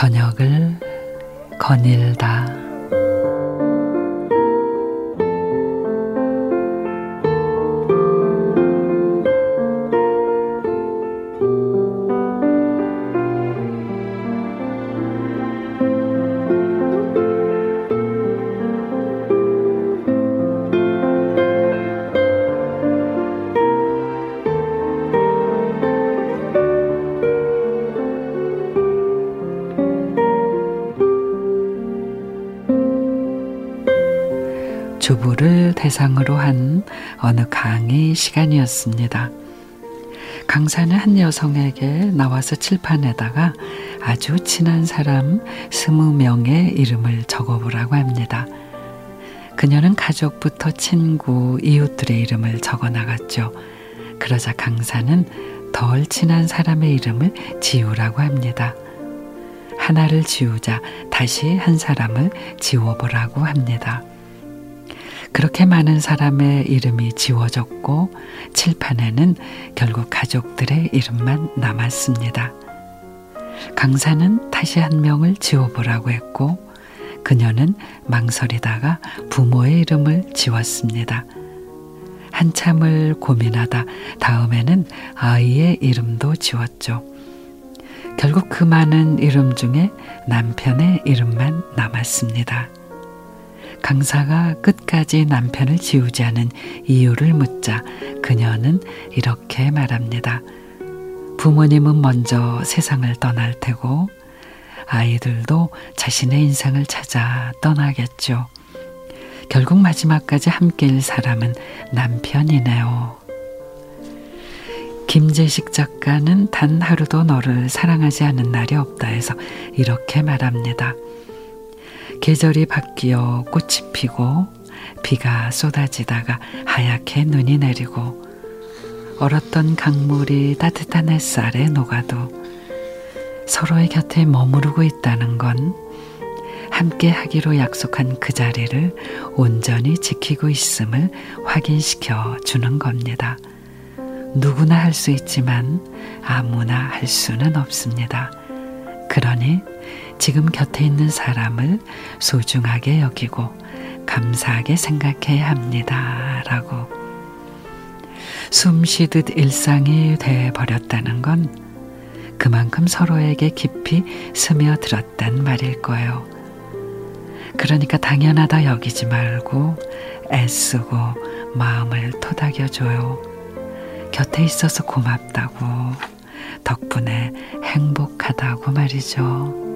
저녁을 거닐다. 주부를 대상으로 한 어느 강의 시간이었습니다. 강사는 한 여성에게 나와서 칠판에다가 아주 친한 사람 스무 명의 이름을 적어보라고 합니다. 그녀는 가족부터 친구, 이웃들의 이름을 적어 나갔죠. 그러자 강사는 덜 친한 사람의 이름을 지우라고 합니다. 하나를 지우자 다시 한 사람을 지워보라고 합니다. 그렇게 많은 사람의 이름이 지워졌고 칠판에는 결국 가족들의 이름만 남았습니다. 강사는 다시 한 명을 지워보라고 했고 그녀는 망설이다가 부모의 이름을 지웠습니다. 한참을 고민하다 다음에는 아이의 이름도 지웠죠. 결국 그 많은 이름 중에 남편의 이름만 남았습니다. 강사가 끝까지 남편을 지우지 않은 이유를 묻자 그녀는 이렇게 말합니다. 부모님은 먼저 세상을 떠날 테고 아이들도 자신의 인생을 찾아 떠나겠죠. 결국 마지막까지 함께일 사람은 남편이네요. 김재식 작가는 단 하루도 너를 사랑하지 않은 날이 없다 해서 이렇게 말합니다. 계절이 바뀌어 꽃이 피고 비가 쏟아지다가 하얗게 눈이 내리고 얼었던 강물이 따뜻한 햇살에 녹아도 서로의 곁에 머무르고 있다는 건 함께 하기로 약속한 그 자리를 온전히 지키고 있음을 확인시켜 주는 겁니다. 누구나 할 수 있지만 아무나 할 수는 없습니다. 그러니 지금 곁에 있는 사람을 소중하게 여기고 감사하게 생각해야 합니다. 라고 숨 쉬듯 일상이 돼 버렸다는 건 그만큼 서로에게 깊이 스며들었단 말일 거예요. 그러니까 당연하다 여기지 말고 애쓰고 마음을 토닥여줘요. 곁에 있어서 고맙다고 덕분에 행복하다고 말이죠.